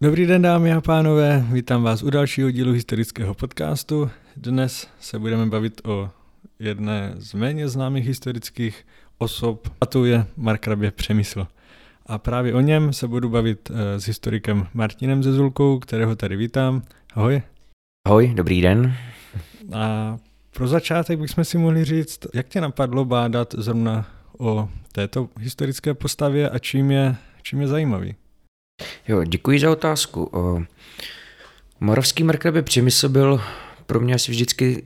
Dobrý den dámy a pánové, vítám vás u dalšího dílu historického podcastu. Dnes se budeme bavit o jedné z méně známých historických osob, a to je Mark Rabě Přemysl. A právě o něm se budu bavit eh, s historikem Martinem Zezulkou, kterého tady vítám. Ahoj. Ahoj, dobrý den. A pro začátek bychom si mohli říct, jak tě napadlo bádat zrovna o této historické postavě a čím je, čím je zajímavý? Jo, děkuji za otázku. Moravský Markrabě Přemysl byl pro mě asi vždycky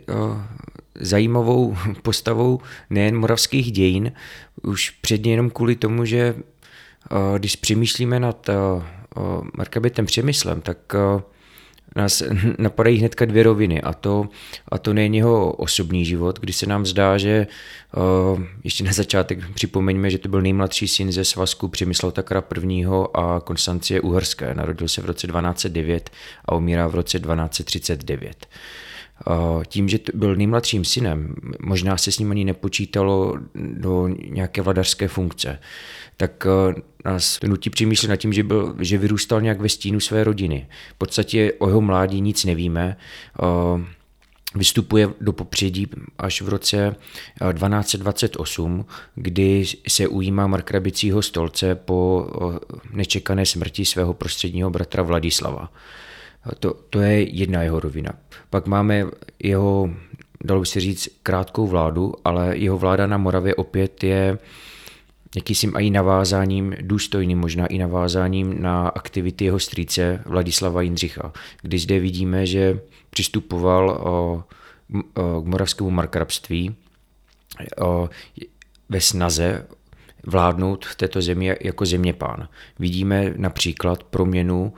zajímavou postavou nejen moravských dějin, už předně jenom kvůli tomu, že když přemýšlíme nad o, Přemyslem, tak nás napadají hnedka dvě roviny a to, a to nejen jeho osobní život, kdy se nám zdá, že uh, ještě na začátek připomeňme, že to byl nejmladší syn ze svazku Přemysla Takra I. a Konstancie Uherské. Narodil se v roce 1209 a umírá v roce 1239. Uh, tím, že byl nejmladším synem, možná se s ním ani nepočítalo do nějaké vladařské funkce tak eh, nás to nutí přemýšlet nad tím, že, byl, že vyrůstal nějak ve stínu své rodiny. V podstatě o jeho mládí nic nevíme. Eh, vystupuje do popředí až v roce 1228, eh, kdy se ujímá markrabicího stolce po nečekané smrti svého prostředního bratra Vladislava. To, to je jedna jeho rovina. Pak máme jeho, dalo by se říct, krátkou vládu, ale jeho vláda na Moravě opět je jakýsim i navázáním, důstojným možná i navázáním na aktivity jeho strýce Vladislava Jindřicha, kdy zde vidíme, že přistupoval o, o, k moravskému markrabství o, ve snaze vládnout v této zemi jako zeměpán. Vidíme například proměnu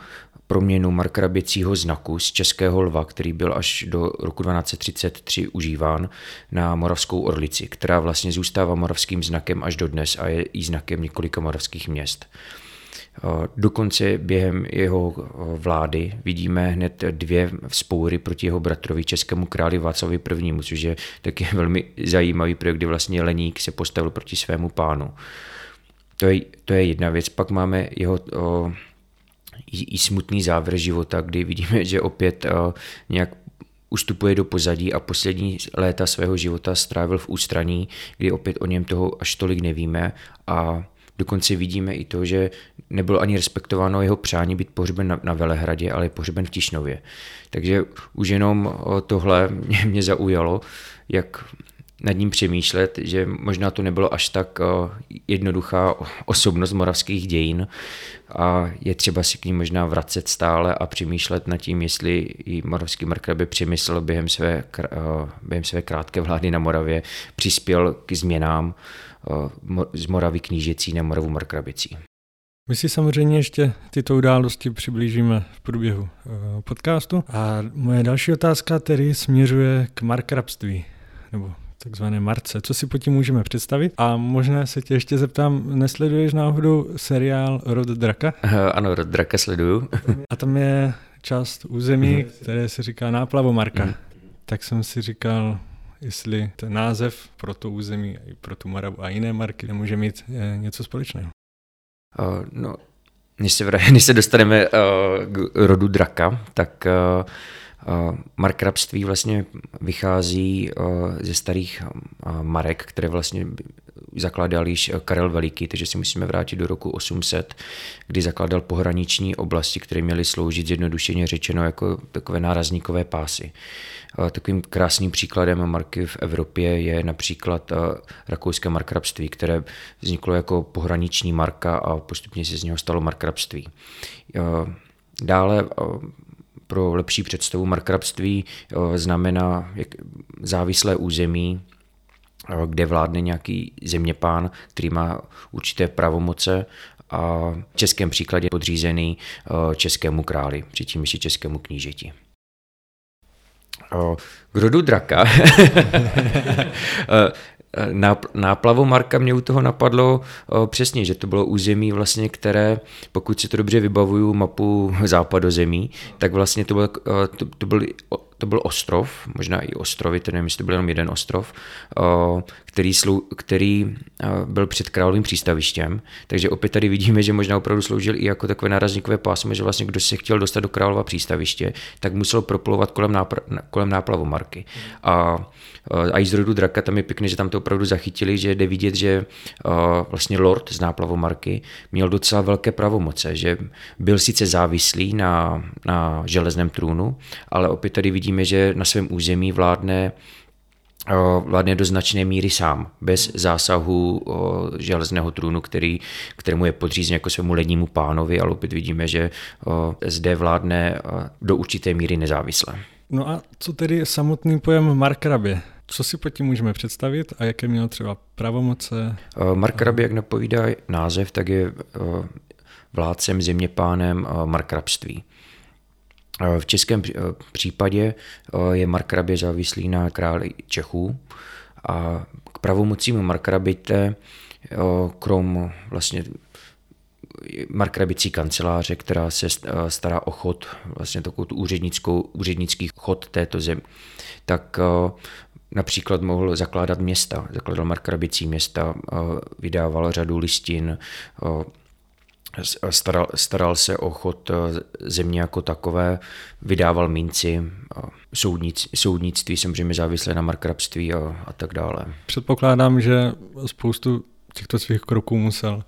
proměnu markraběcího znaku z českého lva, který byl až do roku 1233 užíván na moravskou orlici, která vlastně zůstává moravským znakem až do dnes a je i znakem několika moravských měst. Dokonce během jeho vlády vidíme hned dvě vzpoury proti jeho bratrovi českému králi Václavi I., což je taky velmi zajímavý projekt, kdy vlastně Leník se postavil proti svému pánu. To je, to je jedna věc. Pak máme jeho o, i, smutný závěr života, kdy vidíme, že opět uh, nějak ustupuje do pozadí a poslední léta svého života strávil v ústraní, kdy opět o něm toho až tolik nevíme a dokonce vidíme i to, že nebylo ani respektováno jeho přání být pohřben na, Velehradě, ale pohřben v Tišnově. Takže už jenom tohle mě, mě zaujalo, jak nad ním přemýšlet, že možná to nebylo až tak jednoduchá osobnost moravských dějin a je třeba si k ní možná vracet stále a přemýšlet nad tím, jestli i moravský by přemysl během své, během své krátké vlády na Moravě přispěl k změnám z Moravy knížecí na Moravu Markrabicí. My si samozřejmě ještě tyto události přiblížíme v průběhu podcastu. A moje další otázka tedy směřuje k markrabství, nebo takzvané Marce. Co si po tím můžeme představit? A možná se tě ještě zeptám, nesleduješ náhodou seriál Rod Draka? Ano, Rod Draka sleduju. A tam je část území, které se říká Náplavomarka. Mm. Tak jsem si říkal, jestli ten název pro to území, i pro tu Moravu a jiné marky nemůže mít eh, něco společného. Uh, no, než se, než se dostaneme uh, k rodu draka, tak uh, Markrabství vlastně vychází ze starých marek, které vlastně zakládal již Karel Veliký, takže si musíme vrátit do roku 800, kdy zakládal pohraniční oblasti, které měly sloužit zjednodušeně řečeno jako takové nárazníkové pásy. Takovým krásným příkladem marky v Evropě je například rakouské markrabství, které vzniklo jako pohraniční marka a postupně se z něho stalo markrabství. Dále pro lepší představu markrabství eh, znamená závislé území, eh, kde vládne nějaký zeměpán, který má určité pravomoce a v českém příkladě podřízený eh, českému králi, předtím ještě českému knížeti. K rodu draka náplavu Marka mě u toho napadlo přesně, že to bylo území vlastně, které, pokud si to dobře vybavuju mapu západozemí, tak vlastně to byl, to, to byl to byl ostrov, možná i ostrovy, to nevím, jestli to byl jenom jeden ostrov, který, slou, který byl před královým přístavištěm, takže opět tady vidíme, že možná opravdu sloužil i jako takové nárazníkové pásmo, že vlastně kdo se chtěl dostat do králova přístaviště, tak musel proplovat kolem, nápr- kolem náplavu marky. A a i z rodu draka tam je pěkné, že tam to opravdu zachytili, že jde vidět, že vlastně Lord z náplavomarky měl docela velké pravomoce, že byl sice závislý na, na železném trůnu, ale opět tady vidíme, že na svém území vládne vládne do značné míry sám, bez zásahu o, železného trůnu, který, kterému je podřízen jako svému lednímu pánovi, ale opět vidíme, že o, zde vládne do určité míry nezávisle. No a co tedy samotný pojem markrabě? Co si pod tím můžeme představit a jaké měl třeba pravomoce? Markrabě, jak napovídá název, tak je vládcem, zeměpánem markrabství. V českém případě je markrabě závislý na králi Čechů a k pravomocím markrabite krom vlastně markrabicí kanceláře, která se stará o chod, vlastně takovou tu úřednickou, úřednický chod této zemi, tak například mohl zakládat města, zakládal markrabicí města, vydával řadu listin, staral, staral se o chod země jako takové, vydával minci, soudnic, soudnictví samozřejmě závislé na markrabství a, a tak dále. Předpokládám, že spoustu těchto svých kroků musel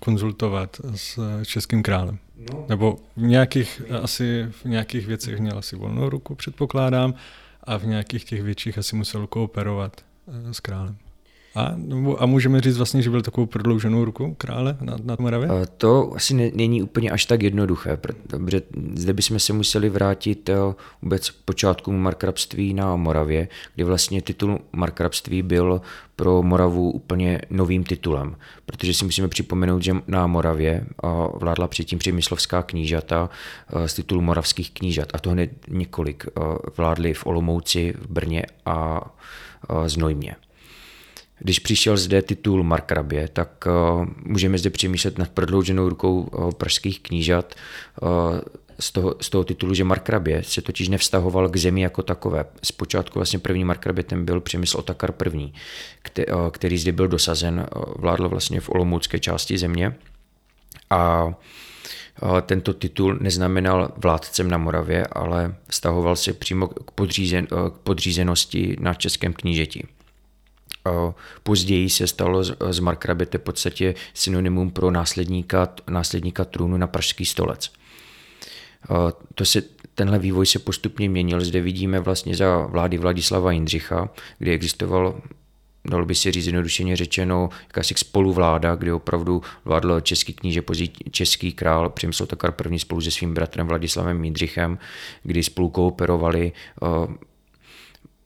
konzultovat s českým králem. No. Nebo v nějakých, asi v nějakých věcech měl asi volnou ruku, předpokládám, a v nějakých těch větších asi musel kooperovat s králem. A, a můžeme říct vlastně, že byl takovou prodlouženou ruku krále na, na Moravě? To asi ne, není úplně až tak jednoduché, protože zde bychom se museli vrátit eh, vůbec počátku markrabství na Moravě, kdy vlastně titul markrabství byl pro Moravu úplně novým titulem, protože si musíme připomenout, že na Moravě eh, vládla předtím přemyslovská knížata eh, z titulu moravských knížat a to hned několik. Vládli v Olomouci, v Brně a Znojmě. Když přišel zde titul Markrabě, tak uh, můžeme zde přemýšlet nad prodlouženou rukou uh, pražských knížat uh, z toho, z toho titulu, že Markrabě se totiž nevztahoval k zemi jako takové. Zpočátku vlastně první Markrabětem byl Přemysl Otakar I., který zde byl dosazen, vládl vlastně v olomoucké části země a tento titul neznamenal vládcem na Moravě, ale vztahoval se přímo k, podřízen, k podřízenosti na českém knížeti. Později se stalo z Markrabete v podstatě synonymum pro následníka, následníka trůnu na pražský stolec. To se, tenhle vývoj se postupně měnil. Zde vidíme vlastně za vlády Vladislava Jindřicha, kdy existoval dalo by si říct jednodušeně řečeno, jakási spoluvláda, kdy opravdu vládl český kníže, později český král Přemysl Takar první spolu se svým bratrem Vladislavem Jindřichem, kdy spolu kooperovali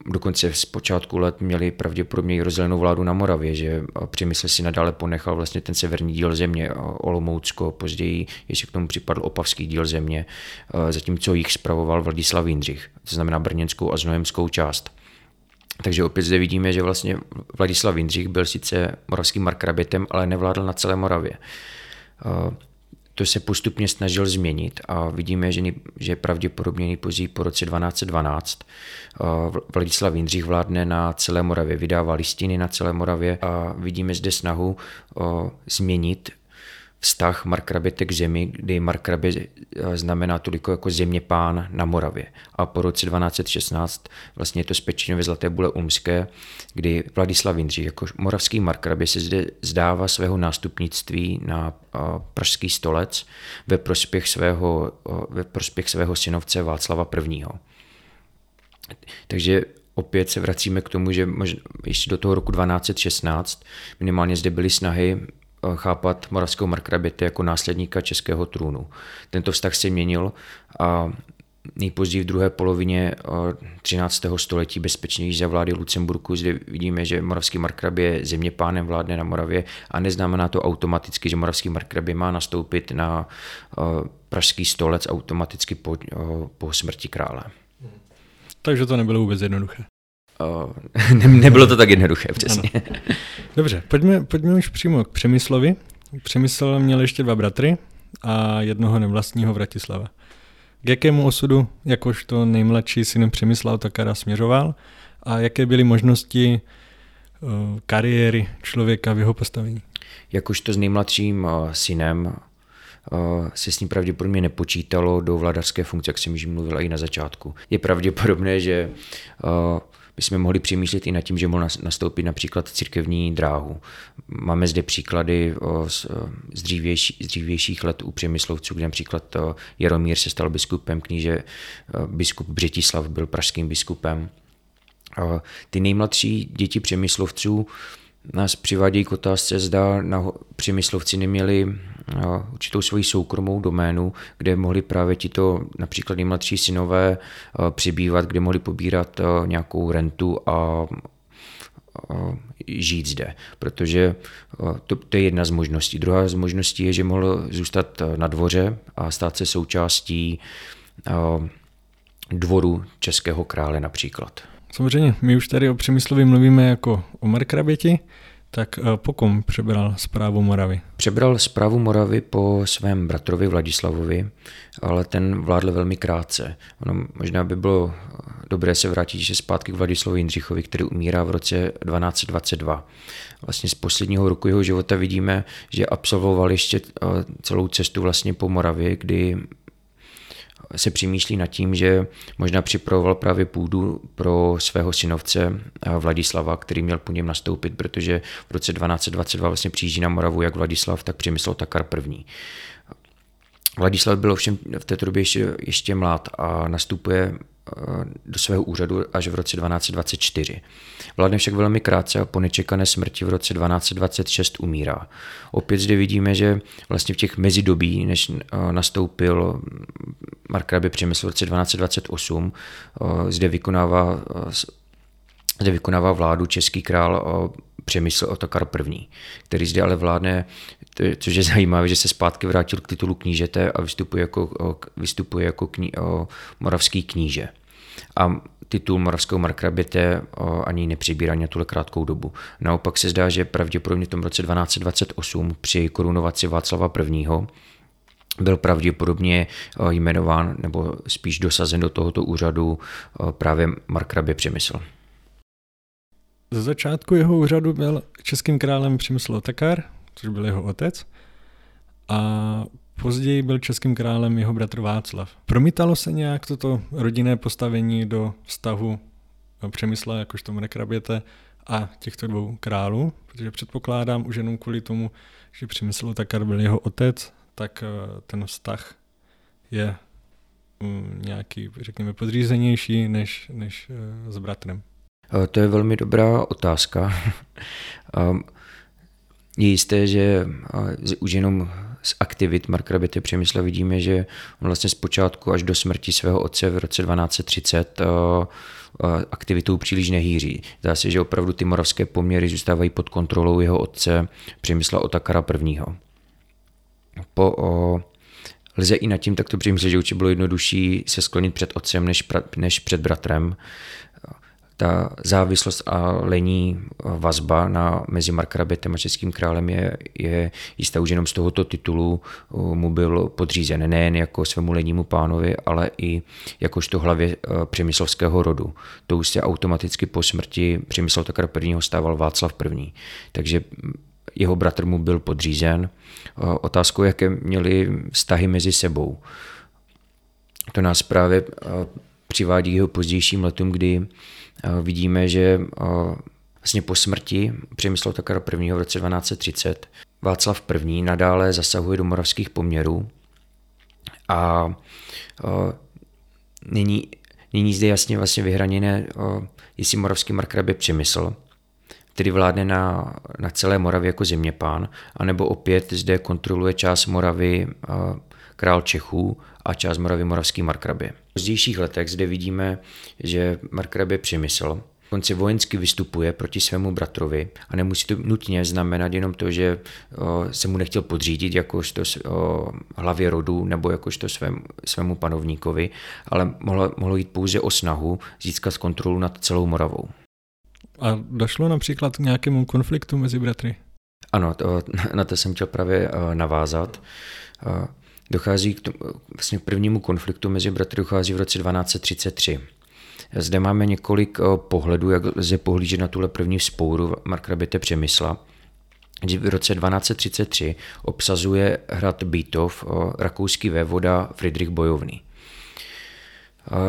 dokonce z počátku let měli pravděpodobně i rozdělenou vládu na Moravě, že Přemysl si nadále ponechal vlastně ten severní díl země, Olomoucko, později ještě k tomu připadl opavský díl země, zatímco jich spravoval Vladislav Jindřich, to znamená brněnskou a znojemskou část. Takže opět zde vidíme, že vlastně Vladislav Jindřich byl sice moravským markrabětem, ale nevládl na celé Moravě to se postupně snažil změnit a vidíme, že, že pravděpodobně nejpozději po roce 1212 Vladislav Jindřich vládne na celé Moravě, vydává listiny na celé Moravě a vidíme zde snahu změnit vztah Markraběte k zemi, kdy Markrabě eh, znamená toliko jako země pán na Moravě. A po roce 1216 vlastně je to z Pečinové zlaté bule umské, kdy Vladislav Jindřich jako moravský Markrabě se zde zdává svého nástupnictví na eh, pražský stolec ve prospěch svého, eh, ve prospěch svého synovce Václava I. Takže opět se vracíme k tomu, že možná ještě do toho roku 1216 minimálně zde byly snahy chápat moravského markraběte jako následníka českého trůnu. Tento vztah se měnil a nejpozději v druhé polovině 13. Eh, století bezpečněji za vlády Lucemburku. Zde vidíme, že moravský markrabě země pánem vládne na Moravě a neznamená to automaticky, že moravský markrabě má nastoupit na eh, pražský stolec automaticky po, po smrti krále. Takže to nebylo vůbec jednoduché. ne, nebylo to tak jednoduché, přesně. Ano. Dobře, pojďme, pojďme už přímo k Přemyslovi. Přemysl měl ještě dva bratry a jednoho nevlastního Vratislava. K jakému osudu jakožto nejmladší syn Přemysla Takara směřoval a jaké byly možnosti uh, kariéry člověka v jeho postavení? Jakožto s nejmladším uh, synem uh, se s ním pravděpodobně nepočítalo do vladařské funkce, jak jsem již mluvil i na začátku. Je pravděpodobné, že bychom mohli přemýšlet i nad tím, že mohl nastoupit například církevní dráhu. Máme zde příklady z, z, dřívější, z dřívějších let u přemyslovců, kde například Jaromír se stal biskupem, kníže biskup Břetislav byl pražským biskupem. Ty nejmladší děti přemyslovců nás přivádějí k otázce, zda na přemyslovci neměli určitou svoji soukromou doménu, kde mohli právě tito například nejmladší synové přibývat, kde mohli pobírat nějakou rentu a žít zde, protože to, to je jedna z možností. Druhá z možností je, že mohl zůstat na dvoře a stát se součástí dvoru českého krále například. Samozřejmě, my už tady o Přemyslovi mluvíme jako o markraběti, tak eh, po kom přebral zprávu Moravy? Přebral zprávu Moravy po svém bratrovi Vladislavovi, ale ten vládl velmi krátce. Ono možná by bylo eh, dobré se vrátit ještě zpátky k Vladislavu Jindřichovi, který umírá v roce 1222. Vlastně z posledního roku jeho života vidíme, že absolvoval ještě eh, celou cestu vlastně po Moravě, kdy se přemýšlí nad tím, že možná připravoval právě půdu pro svého synovce eh, Vladislava, který měl po něm nastoupit, protože v roce 1222 vlastně přijíždí na Moravu jak Vladislav, tak Přemysl Takar první. Vladislav byl ovšem v této době ještě, ještě mlad a nastupuje do svého úřadu až v roce 1224. Vládne však velmi krátce a po nečekané smrti v roce 1226 umírá. Opět zde vidíme, že vlastně v těch mezidobí, než eh, nastoupil Mark Rabě Přemysl v roce 1228, eh, zde vykonává, zde vykonává vládu český král Přemysl Otakar I., který zde ale vládne, což je zajímavé, že se zpátky vrátil k titulu knížete a vystupuje jako, vystupuje jako kní, moravský kníže. A titul moravského markraběte ani nepřibírá na tuhle krátkou dobu. Naopak se zdá, že pravděpodobně v tom roce 1228 při korunovaci Václava I byl pravděpodobně jmenován nebo spíš dosazen do tohoto úřadu právě markrabě Přemysl. Ze začátku jeho úřadu byl českým králem Přemysl Otakar, což byl jeho otec, a později byl českým králem jeho bratr Václav. Promítalo se nějak toto rodinné postavení do vztahu Přemysla, jakožto Mrekraběte, a těchto dvou králů, protože předpokládám už jenom kvůli tomu, že Přemysl Otakar byl jeho otec, tak eh, ten vztah je mm, nějaký, řekněme, podřízenější než, než eh, s bratrem. Eh, to je velmi dobrá otázka. Ehm, je jisté, že už jenom z aktivit Mark Rabete Přemysla vidíme, že on vlastně zpočátku až do smrti svého otce v roce 1230 aktivitou příliš nehýří. Zdá se, že opravdu ty moravské poměry zůstávají pod kontrolou jeho otce Přemysla Otakara I. Po, o, lze i nad tím takto přemýšlet, že určitě bylo jednodušší se sklonit před otcem než, pra, než před bratrem ta závislost a lení vazba na, mezi Markrabetem a českým králem je, je jistá už jenom z tohoto titulu mu byl podřízen nejen jako svému lenímu pánovi, ale i jakožto hlavě přemyslovského rodu. To už se automaticky po smrti Přemysl Takar I. stával Václav I. Takže jeho bratr mu byl podřízen. Otázkou, jaké měli vztahy mezi sebou. To nás právě přivádí jeho pozdějším letům, kdy vidíme, že vlastně po smrti Přemysl Takara I. v roce 1230 Václav I. nadále zasahuje do moravských poměrů a nyní, nyní zde jasně vlastně vyhraněné, jestli moravský markrabě Přemysl, který vládne na, na celé Moravě jako zeměpán, anebo opět zde kontroluje část Moravy král Čechů a část Moravy moravský markrabě. Pozdějších letech zde vidíme, že markrabě Přemysl konce vojensky vystupuje proti svému bratrovi a nemusí to nutně znamenat jenom to, že se mu nechtěl podřídit jakožto hlavě rodu nebo jakožto svém, svému panovníkovi, ale mohlo, mohlo jít pouze o snahu získat kontrolu nad celou Moravou. A došlo například k nějakému konfliktu mezi bratry? Ano, to, na to jsem chtěl právě navázat. Dochází k, tomu, vlastně k prvnímu konfliktu mezi bratry dochází v roce 1233. Zde máme několik pohledů, jak lze pohlížet na tuhle první spouru Markraběte Přemysla v roce 1233 obsazuje hrad Bítov rakouský vévoda Friedrich Bojovný.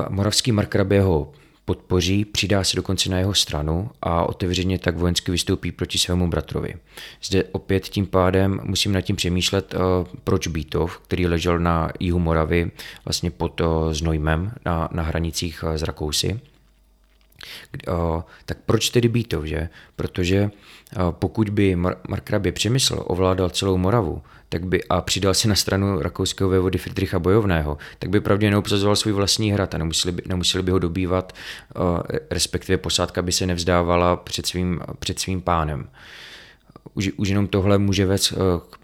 Moravský markrabě ho podpoří, přidá se dokonce na jeho stranu a otevřeně tak vojensky vystoupí proti svému bratrovi. Zde opět tím pádem musím nad tím přemýšlet, proč Bítov, který ležel na jihu Moravy, vlastně pod Znojmem na, na hranicích s Rakousy, tak proč tedy Bítov, že? Protože pokud by Markrabě Přemysl ovládal celou Moravu tak by, a přidal se na stranu rakouského vévody Friedricha Bojovného, tak by pravdě neobsazoval svůj vlastní hrad a nemuseli by, nemuseli by ho dobývat, respektive posádka by se nevzdávala před svým, před svým pánem. Už, už jenom tohle může vést k,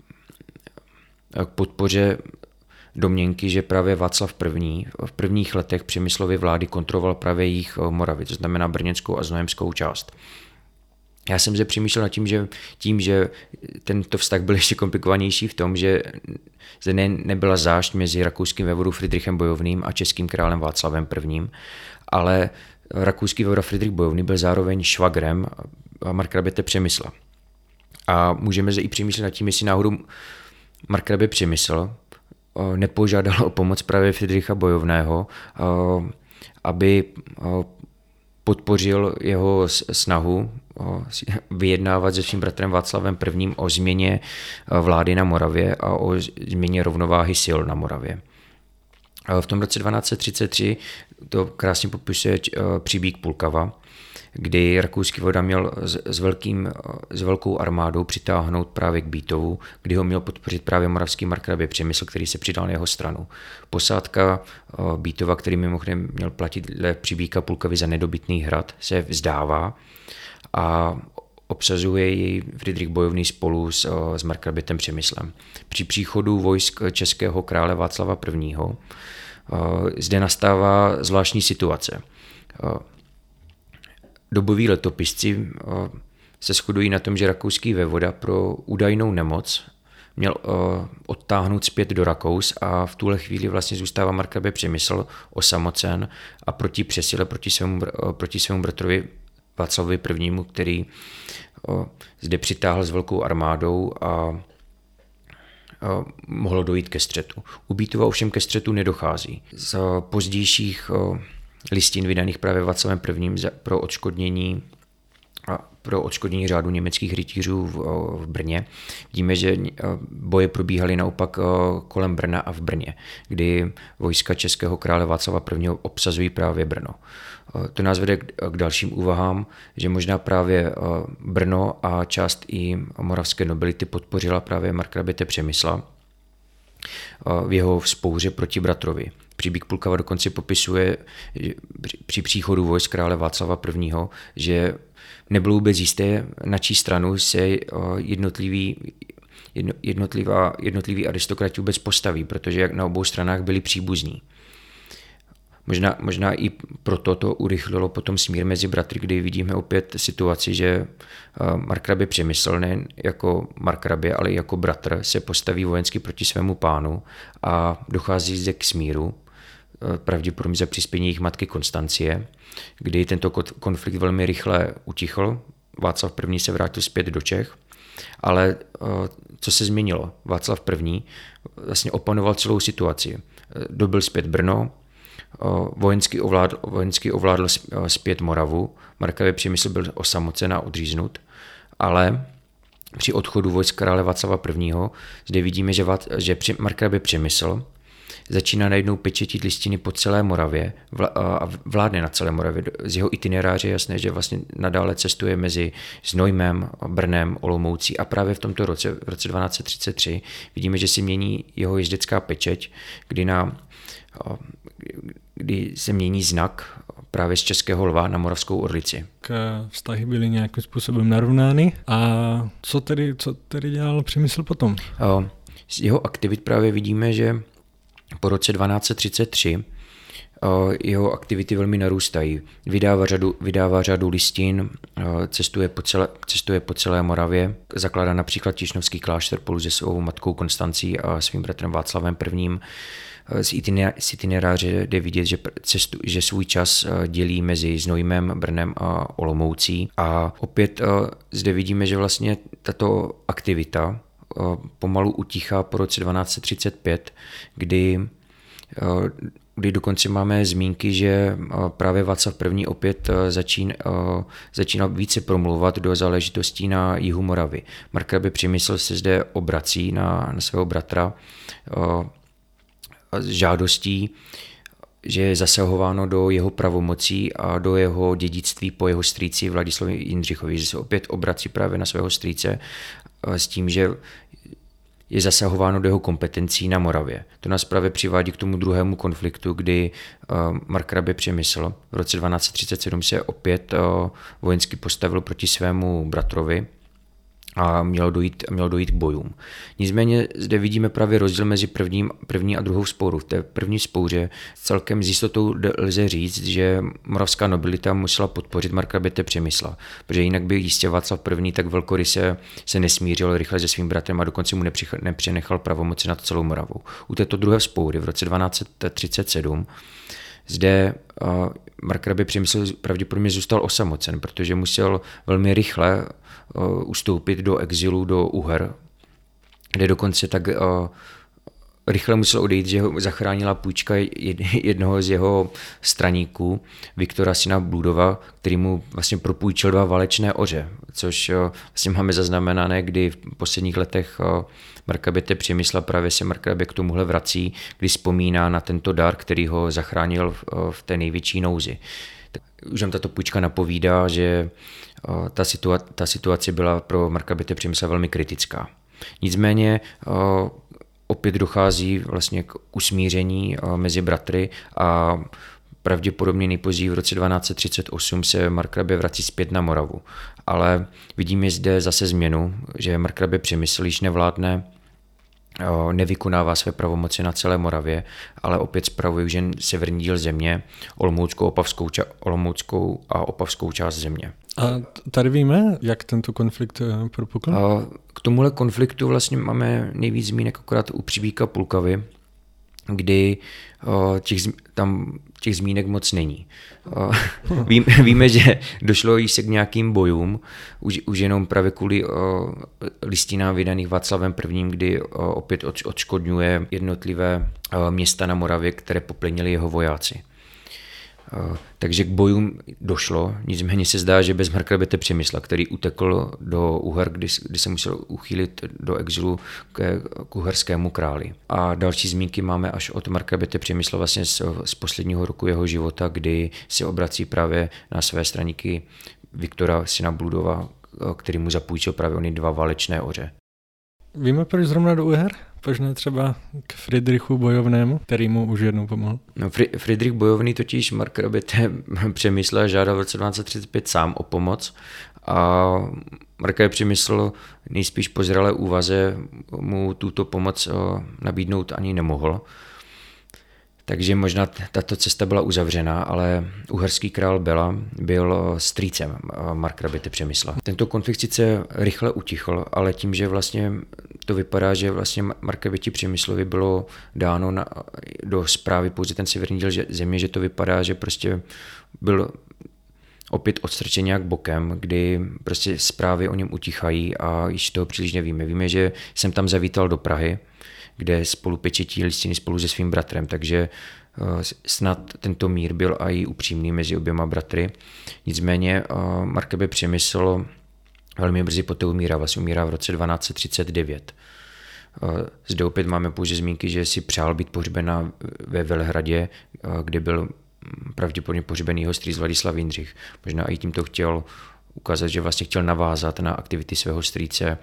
k podpoře domněnky, že právě Václav I. v prvních letech Přemyslovy vlády kontroloval právě jejich Moravy, to znamená brněnskou a znojemskou část. Já jsem se přemýšlel nad tím, že tím, že tento vztah byl ještě komplikovanější v tom, že zde ne, nebyla zášť mezi rakouským vévodou Friedrichem Bojovným a českým králem Václavem I., ale rakouský vévoda Friedrich Bojovný byl zároveň švagrem Markraběte Přemysla. A můžeme se i přemýšlet nad tím, jestli náhodou Markrabě Přemysl nepožádal o pomoc právě Friedricha Bojovného, aby podpořil jeho snahu vyjednávat se svým bratrem Václavem I. o změně vlády na Moravě a o změně rovnováhy sil na Moravě. V tom roce 1233 to krásně popisuje příbík Pulkava, kdy rakouský voda měl s, velkým, s velkou armádou přitáhnout právě k Bítovu, kdy ho měl podpořit právě moravský markrabě Přemysl, který se přidal na jeho stranu. Posádka Bítova, který mimochodem měl platit dle přibíka Pulkavy za nedobytný hrad, se vzdává a obsazuje jej Friedrich Bojovný spolu s, s markrabětem Přemyslem. Při příchodu vojsk českého krále Václava I. zde nastává zvláštní situace Doboví letopisci eh, se shodují na tom, že rakouský vévoda pro údajnou nemoc měl uh, odtáhnout zpět do Rakous a v tuhle chvíli vlastně zůstává Markrabě Přemysl osamocen a proti přesile, proti svému, uh, proti svému bratrovi Václavovi I., který zde přitáhl s velkou armádou a mohlo dojít ke střetu. U Bítova ovšem ke střetu nedochází. Z pozdějších listin vydaných právě Václavem I. pro odškodnění a pro odškodnění řádu německých rytířů v, v Brně. Vidíme, že boje probíhaly naopak kolem Brna a v Brně, kdy vojska českého krále Václava I. obsazují právě Brno. To nás vede k dalším úvahám, že možná právě Brno a část i moravské nobility podpořila právě Markraběte Přemysla v jeho vzpouře proti bratrovi. Příběh Pulkava dokonce popisuje že při příchodu vojsk krále Václava I., že nebylo vůbec jisté, na čí stranu se jednotlivý, jednotlivá, jednotliví aristokrati vůbec postaví, protože na obou stranách byli příbuzní. Možná, možná i proto to urychlilo potom smír mezi bratry, kdy vidíme opět situaci, že eh, Markrabě Přemysl nejen jako Markrabě, ale i jako bratr se postaví vojensky proti svému pánu a dochází zde k smíru, eh, pravděpodobně za přispění jejich matky Konstancie, kdy tento konflikt velmi rychle utichl. Václav I. se vrátil zpět do Čech, ale eh, co se změnilo? Václav I. vlastně opanoval celou situaci. Dobil zpět Brno, vojensky ovládl, vojensky ovládl zpět Moravu, Markově Přemysl byl osamocen a odříznut, ale při odchodu vojsk krále Václava I. zde vidíme, že, že Markrabě Přemysl začíná najednou pečetit listiny po celé Moravě a vládne na celé Moravě. Z jeho itineráře je jasné, že vlastně nadále cestuje mezi Znojmem, Brnem, Olomoucí a právě v tomto roce, v roce 1233, vidíme, že si mění jeho jezdecká pečeť, kdy na kdy se mění znak právě z Českého lva na Moravskou Orlici. Vztahy byly nějakým způsobem narovnány a co tedy, co tedy dělal Přemysl potom? Z jeho aktivit právě vidíme, že po roce 1233 jeho aktivity velmi narůstají. Vydává řadu, vydává řadu listin, cestuje po, celé, cestuje po celé Moravě, zakládá například Tišnovský klášter spolu se svou matkou Konstancí a svým bratrem Václavem I. Z itineráře jde vidět, že, cestu, že svůj čas dělí mezi Znojmem, Brnem a Olomoucí. A opět zde vidíme, že vlastně tato aktivita pomalu utichá po roce 1235, kdy kdy dokonce máme zmínky, že právě Václav I. opět začín, začínal více promluvat do záležitostí na jihu Moravy. Markrabě Přemysl se zde obrací na, na svého bratra s žádostí, že je zasahováno do jeho pravomocí a do jeho dědictví po jeho strýci Vladislavi Jindřichovi, že se opět obrací právě na svého strýce s tím, že je zasahováno do jeho kompetencí na Moravě. To nás právě přivádí k tomu druhému konfliktu, kdy uh, Mark Rabě Přemysl v roce 1237 se opět uh, vojensky postavil proti svému bratrovi, a mělo dojít, mělo dojít k bojům. Nicméně zde vidíme právě rozdíl mezi prvním, první a druhou spouru. V té první spouře celkem s jistotou lze říct, že moravská nobilita musela podpořit Marka Bete Přemysla, protože jinak by jistě Václav I. tak velkoryse se nesmířil rychle se svým bratrem a dokonce mu nepřenechal pravomoci nad celou Moravou. U této druhé spoury v roce 1237 zde Mark Rabě Přemysl pravděpodobně zůstal osamocen, protože musel velmi rychle ustoupit do exilu do Uher, kde dokonce tak rychle musel odejít, že ho zachránila půjčka jednoho z jeho straníků, Viktora Syna Bludova, který mu vlastně propůjčil dva válečné oře, což vlastně máme zaznamenané, kdy v posledních letech Markabete Přemysla právě se Markabě k tomuhle vrací, kdy vzpomíná na tento dar, který ho zachránil v té největší nouzi. Už nám tato půjčka napovídá, že ta, situa- ta situace byla pro Markabete Přemysla velmi kritická. Nicméně opět dochází vlastně k usmíření mezi bratry a pravděpodobně nejpozději v roce 1238 se Markrabě vrací zpět na Moravu. Ale vidíme zde zase změnu, že Markrabě Přemysl již nevládne nevykonává své pravomoci na celé Moravě, ale opět spravuje už jen severní díl země, Olomouckou, Opavskou, Olomouckou a Opavskou část země. A tady víme, jak tento konflikt eh, propukl? K tomuhle konfliktu vlastně máme nejvíc zmínek akorát u Přibíka Pulkavy, kdy těch, tam těch zmínek moc není. Ví, víme, že došlo již se k nějakým bojům, už, už jenom právě kvůli listinám vydaných Václavem I., kdy opět odškodňuje jednotlivé města na Moravě, které poplenili jeho vojáci. Takže k bojům došlo, nicméně se zdá, že bez Markrabete Přemysla, který utekl do Uher, kdy, kdy se musel uchýlit do exilu k, k uherskému králi. A další zmínky máme až od Markrabete Přemysla vlastně z, z posledního roku jeho života, kdy se obrací právě na své straníky Viktora syna Bludova, který mu zapůjčil právě ony dva válečné oře. Víme proč zrovna do Uher? Proč třeba k Friedrichu Bojovnému, který mu už jednou pomohl? No, Fri- Friedrich Bojovný totiž Mark Rabete přemyslel a žádal v roce 1935 sám o pomoc a Mark je přemysl nejspíš po zralé úvaze mu tuto pomoc nabídnout ani nemohl. Takže možná tato cesta byla uzavřená, ale uherský král Bela byl strýcem Markrabity Přemysla. Tento konflikt sice rychle utichl, ale tím, že vlastně to vypadá, že vlastně Markrabiti Přemyslovi bylo dáno na, do zprávy pouze ten severní díl země, že to vypadá, že prostě byl opět odstrčen nějak bokem, kdy prostě zprávy o něm utichají a již toho příliš nevíme. Víme, že jsem tam zavítal do Prahy, kde spolu pečetí listiny spolu se svým bratrem, takže eh, snad tento mír byl i upřímný mezi oběma bratry. Nicméně eh, Markebe Přemysl velmi brzy poté umírá, vlastně umírá v roce 1239. Eh, zde opět máme pouze zmínky, že si přál být pohřbena ve Velhradě, kde byl pravděpodobně pohřbený jeho strýc Vladislav Jindřich. Možná i tímto chtěl ukázat, že vlastně chtěl navázat na aktivity svého strýce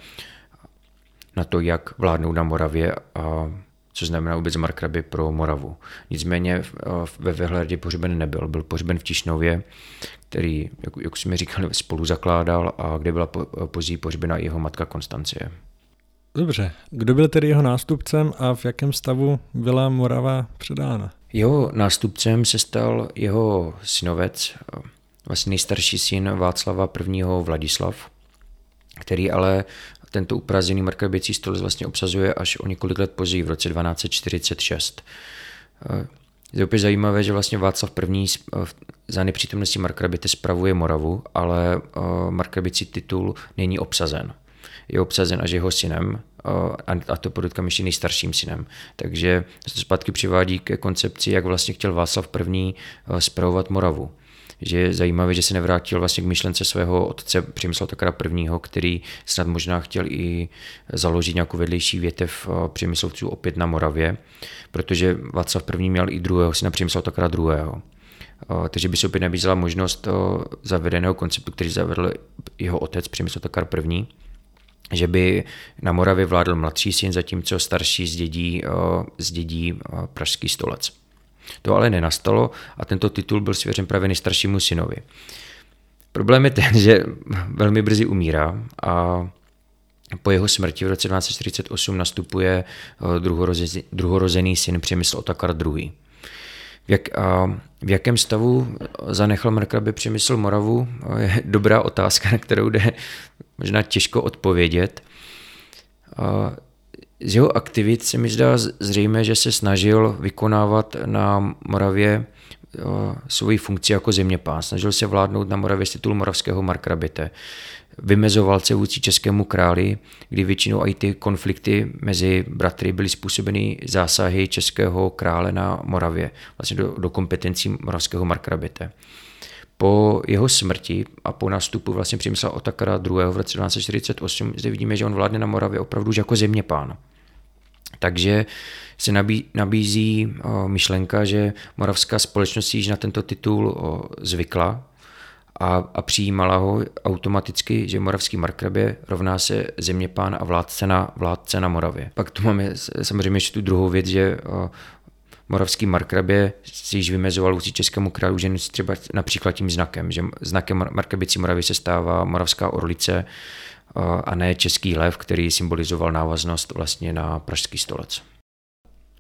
na to, jak vládnou na Moravě a co znamená vůbec markraby pro Moravu. Nicméně ve Vehledě pohřben nebyl, byl pohřben v Tišnově, který, jak, jak jsme říkali, spolu zakládal a kde byla později pohřbena jeho matka Konstancie. Dobře, kdo byl tedy jeho nástupcem a v jakém stavu byla Morava předána? Jeho nástupcem se stal jeho synovec, vlastně nejstarší syn Václava I. Vladislav, který ale tento uprazený markraběcí stolec vlastně obsazuje až o několik let později, v roce 1246. Je opět zajímavé, že vlastně Václav I. za nepřítomnosti markraběte spravuje Moravu, ale markraběcí titul není obsazen. Je obsazen až jeho synem, a to podotkám ještě nejstarším synem. Takže to zpátky přivádí ke koncepci, jak vlastně chtěl Václav I. spravovat Moravu že je zajímavé, že se nevrátil vlastně k myšlence svého otce Přemysla Takara I., který snad možná chtěl i založit nějakou vedlejší větev eh, Přemyslovců opět na Moravě, protože Václav I. měl i druhého syna Přemysla Takara II. Eh, takže by se opět nabízela možnost eh, zavedeného konceptu, který zavedl jeho otec Přemysl Takar I., že by na Moravě vládl mladší syn, zatímco starší zdědí, zdědí pražský stolec. To ale nenastalo a tento titul byl svěřen právě nejstaršímu synovi. Problém je ten, že velmi brzy umírá a po jeho smrti v roce 1248 nastupuje eh, druhorozený syn Přemysl Otakar II. V, jak, a v jakém stavu zanechal Markrabě Přemysl Moravu, je dobrá otázka, na kterou jde možná těžko odpovědět. A z jeho aktivit se mi zdá zřejmé, že se snažil vykonávat na Moravě svoji funkci jako zeměpán. Snažil se vládnout na Moravě z titulu moravského markrabite. Vymezoval se vůči českému králi, kdy většinou i ty konflikty mezi bratry byly způsobeny zásahy českého krále na Moravě, vlastně do, do kompetencí moravského markrabite. Po jeho smrti a po nástupu vlastně Přemysla Otakara II. v roce 1248 zde vidíme, že on vládne na Moravě opravdu už jako zeměpán. Takže se nabí, nabízí o, myšlenka, že moravská společnost již na tento titul o, zvykla a, a přijímala ho automaticky, že moravský markrabě rovná se zeměpán a vládce na, vládce na Moravě. Pak tu máme samozřejmě ještě tu druhou věc, že o, moravský markrabě si již vymezoval vůči českému králu, že třeba například tím znakem, že znakem markrabicí Moravy se stává moravská orlice, a ne český lev, který symbolizoval návaznost vlastně na pražský stolec.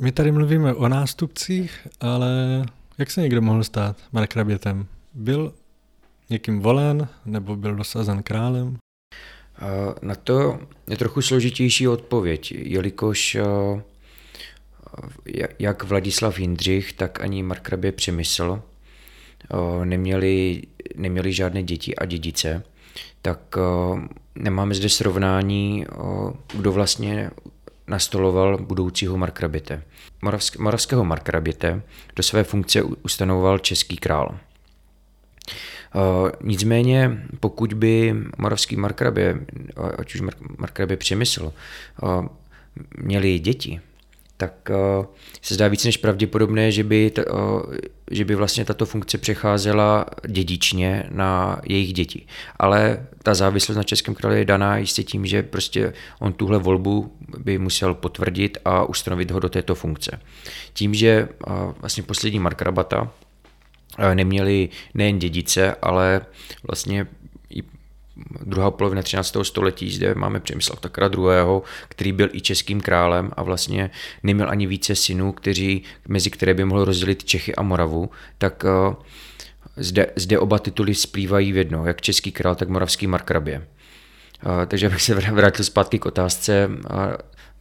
My tady mluvíme o nástupcích, ale jak se někdo mohl stát markrabětem? Byl někým volen nebo byl dosazen králem? Na to je trochu složitější odpověď, jelikož jak Vladislav Jindřich, tak ani markrabě Přemysl neměli, neměli žádné děti a dědice tak eh, nemáme zde srovnání, eh, kdo vlastně nastoloval budoucího markrabite. moravského markrabite do své funkce ustanoval český král. Nicméně, pokud by moravský markrabě, ať už markrabě Přemysl, měli děti, tak uh, se zdá víc než pravděpodobné, že by, t, uh, že by vlastně tato funkce přecházela dědičně na jejich děti. Ale ta závislost na Českém králi je daná jistě tím, že prostě on tuhle volbu by musel potvrdit a ustanovit ho do této funkce. Tím, že uh, vlastně poslední Mark Rabata neměli nejen dědice, ale vlastně druhá polovina 13. století, zde máme Přemysla Takra II., který byl i českým králem a vlastně neměl ani více synů, kteří, mezi které by mohl rozdělit Čechy a Moravu, tak uh, zde, zde oba tituly splývají v jedno, jak český král, tak moravský markrabě. Uh, takže abych se vrátil zpátky k otázce, uh,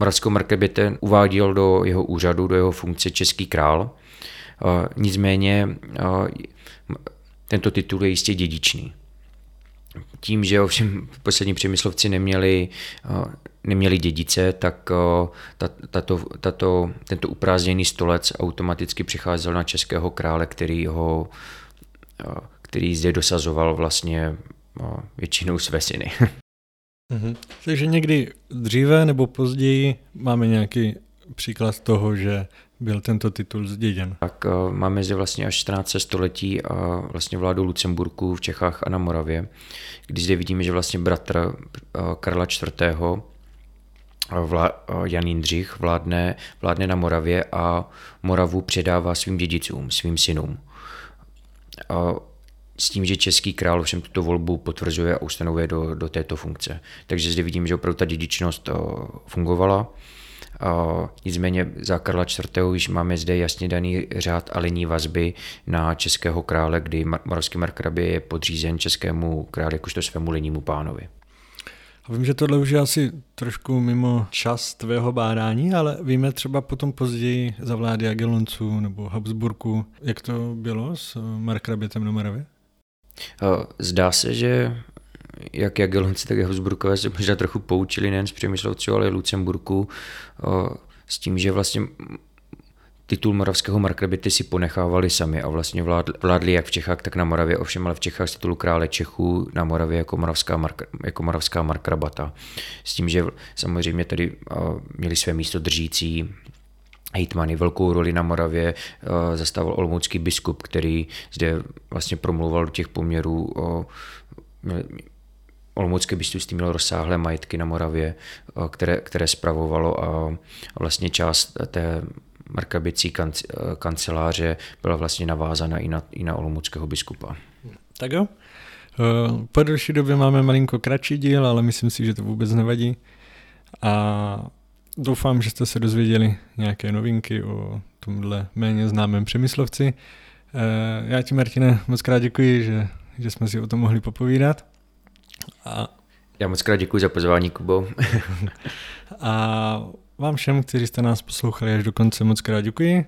moravskou markrabě ten uváděl do jeho úřadu, do jeho funkce český král, nicméně tento titul je jistě dědičný tím, že ovšem poslední přemyslovci neměli, eh, neměli dědice, tak eh, tato, tato, tento uprázněný stolec automaticky přicházel na českého krále, který ho eh, který zde dosazoval vlastně většinou své syny. Mhm. Takže někdy dříve nebo později máme nějaký příklad toho, že byl tento titul zděděn? Tak uh, máme zde vlastně až 14. století a vlastně vládu Lucemburku v Čechách a na Moravě, kdy zde vidíme, že vlastně bratr uh, Karla IV. Uh, Jan Jindřich vládne, vládne na Moravě a Moravu předává svým dědicům, svým synům. Uh, s tím, že český král všem tuto volbu potvrzuje a ustanovuje do, do této funkce. Takže zde vidím, že opravdu ta dědičnost fungovala Nicméně za Karla IV. už máme zde jasně daný řád a liní vazby na českého krále, kdy moravský markrabě je podřízen českému králi jakožto svému linnímu pánovi. Vím, že tohle už je asi trošku mimo čas tvého bádání, ale víme třeba potom později za vlády Agelonců nebo Habsburku, jak to bylo s markrabětem na Moravě? Zdá se, že jak Jagelonci, tak Habsburkové se možná trochu poučili nejen z Přemyslovců, ale i Lucemburku s tím, že vlastně titul moravského markrabity si ponechávali sami a vlastně vládli jak v Čechách, tak na Moravě, ovšem ale v Čechách z titulu krále Čechů, na Moravě jako moravská, mark, jako moravská markrabata. S tím, že samozřejmě tady měli své místo držící hejtmany, velkou roli na Moravě zastával olomoucký biskup, který zde vlastně promluval do těch poměrů o Olomoucké biskupství mělo rozsáhlé majetky na Moravě, které, které spravovalo a vlastně část té markabicí kanceláře byla vlastně navázána i na, i na olomouckého biskupa. Tak jo. Eh, po delší době máme malinko kratší díl, ale myslím si, že to vůbec nevadí. A doufám, že jste se dozvěděli nějaké novinky o tomhle méně známém Přemyslovci. Eh, já ti, Martine, moc krát děkuji, že, že jsme si o tom mohli popovídat. A... Já moc krát děkuji za pozvání, Kubo. a vám všem, kteří jste nás poslouchali až do konce, moc krát děkuji.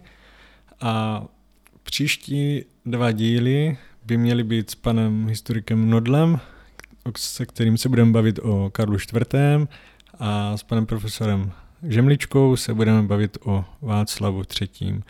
A příští dva díly by měly být s panem historikem Nodlem, se kterým se budeme bavit o Karlu IV. a s panem profesorem Žemličkou se budeme bavit o Václavu III.